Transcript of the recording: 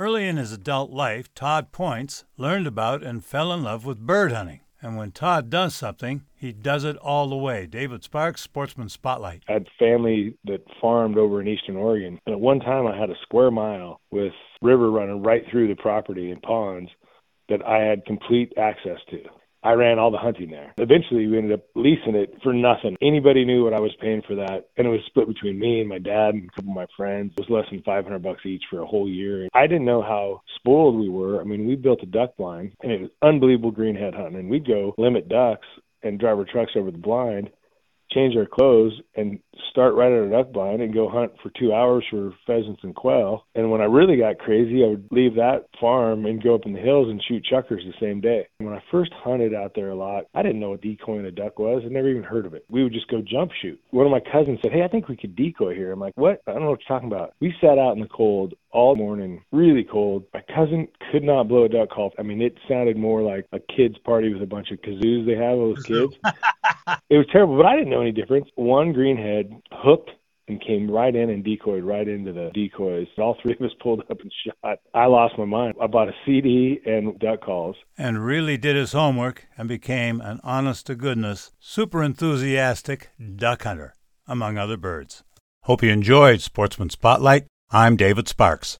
Early in his adult life, Todd Points learned about and fell in love with bird hunting. And when Todd does something, he does it all the way. David Sparks, Sportsman Spotlight. I had family that farmed over in eastern Oregon. And at one time, I had a square mile with river running right through the property and ponds that I had complete access to. I ran all the hunting there. Eventually, we ended up leasing it for nothing. Anybody knew what I was paying for that, and it was split between me and my dad and a couple of my friends. It was less than 500 bucks each for a whole year. I didn't know how spoiled we were. I mean, we built a duck blind, and it was unbelievable greenhead hunting. And we'd go limit ducks and drive our trucks over the blind change our clothes and start right at a duck blind and go hunt for two hours for pheasants and quail. And when I really got crazy, I would leave that farm and go up in the hills and shoot chukars the same day. When I first hunted out there a lot, I didn't know what decoying a duck was. I never even heard of it. We would just go jump shoot. One of my cousins said, Hey, I think we could decoy here. I'm like, What? I don't know what you're talking about. We sat out in the cold all morning, really cold. My cousin could not blow a duck call. I mean, it sounded more like a kid's party with a bunch of kazoos they have, those kids. It was terrible, but I didn't know any difference. One greenhead hooked and came right in and decoyed right into the decoys. All three of us pulled up and shot. I lost my mind. I bought a CD and duck calls. And really did his homework and became an honest to goodness, super enthusiastic duck hunter, among other birds. Hope you enjoyed Sportsman Spotlight. I'm David Sparks.